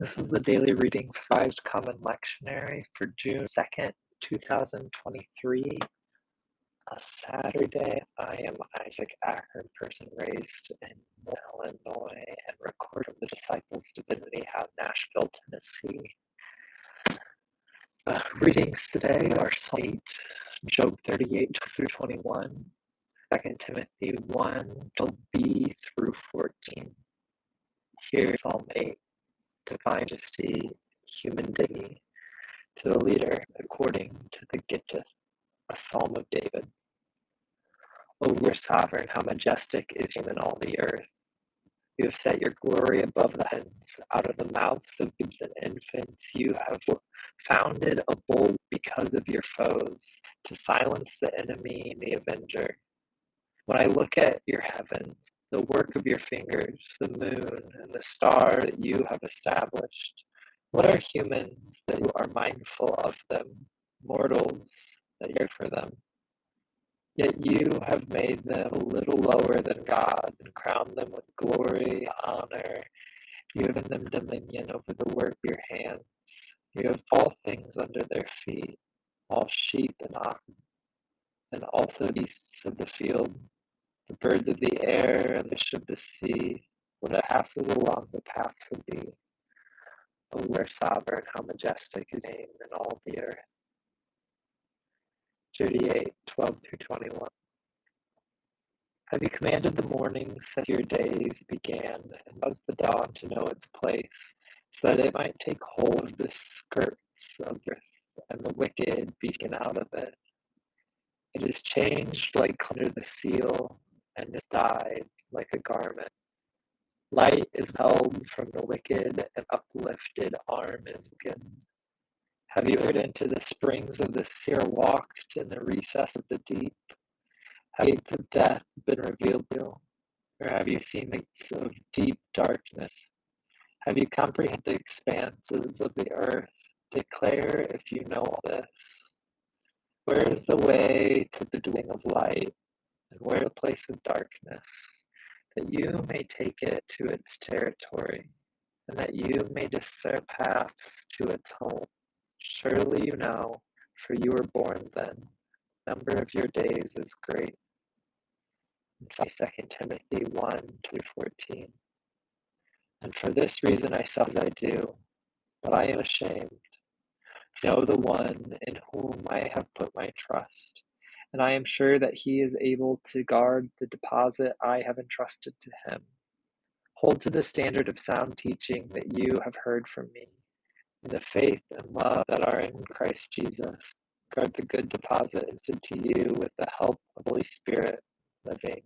This is the daily reading for Revised Common Lectionary for June 2nd, 2023, a Saturday. I am Isaac Akron, person raised in Illinois and recorded of the Disciples Divinity House, Nashville, Tennessee. Uh, readings today are Psalm 8, Job 38 through 21, 2 Timothy 1, Job B through 14. Here's Psalm 8 to majesty, human dignity, to the leader according to the Gittith, a psalm of David. O Lord sovereign, how majestic is you in all the earth. You have set your glory above the heavens. Out of the mouths of babes and infants, you have founded a bowl because of your foes, to silence the enemy and the avenger. When I look at your heavens, the work of your fingers, the moon and the star that you have established. What are humans that you are mindful of them, mortals that care for them? Yet you have made them a little lower than God and crowned them with glory, honor. You have given them dominion over the work of your hands. You have all things under their feet, all sheep and oxen, and also beasts of the field the birds of the air and the fish of the sea, when it passes along the paths of thee. O Lord sovereign, how majestic is name in all the earth. 38, 12 through 21. Have you commanded the morning since your days began, and caused the dawn to know its place, so that it might take hold of the skirts of earth, and the wicked beacon out of it? It is changed like under the seal, and is dyed like a garment. Light is held from the wicked, and uplifted arm is good. Have you entered into the springs of the seer walked in the recess of the deep? Have gates of death been revealed to you? Or have you seen the gates of deep darkness? Have you comprehended the expanses of the earth? Declare if you know all this. Where is the way to the dwelling of light? And where the place of darkness, that you may take it to its territory, and that you may discern paths to its home. Surely you know, for you were born then. Number of your days is great. 2 Timothy 1 to 14. And for this reason I say as I do, but I am ashamed. Know the one in whom I have put my trust and I am sure that he is able to guard the deposit I have entrusted to him. Hold to the standard of sound teaching that you have heard from me, in the faith and love that are in Christ Jesus. Guard the good deposit instead to you with the help of the Holy Spirit living.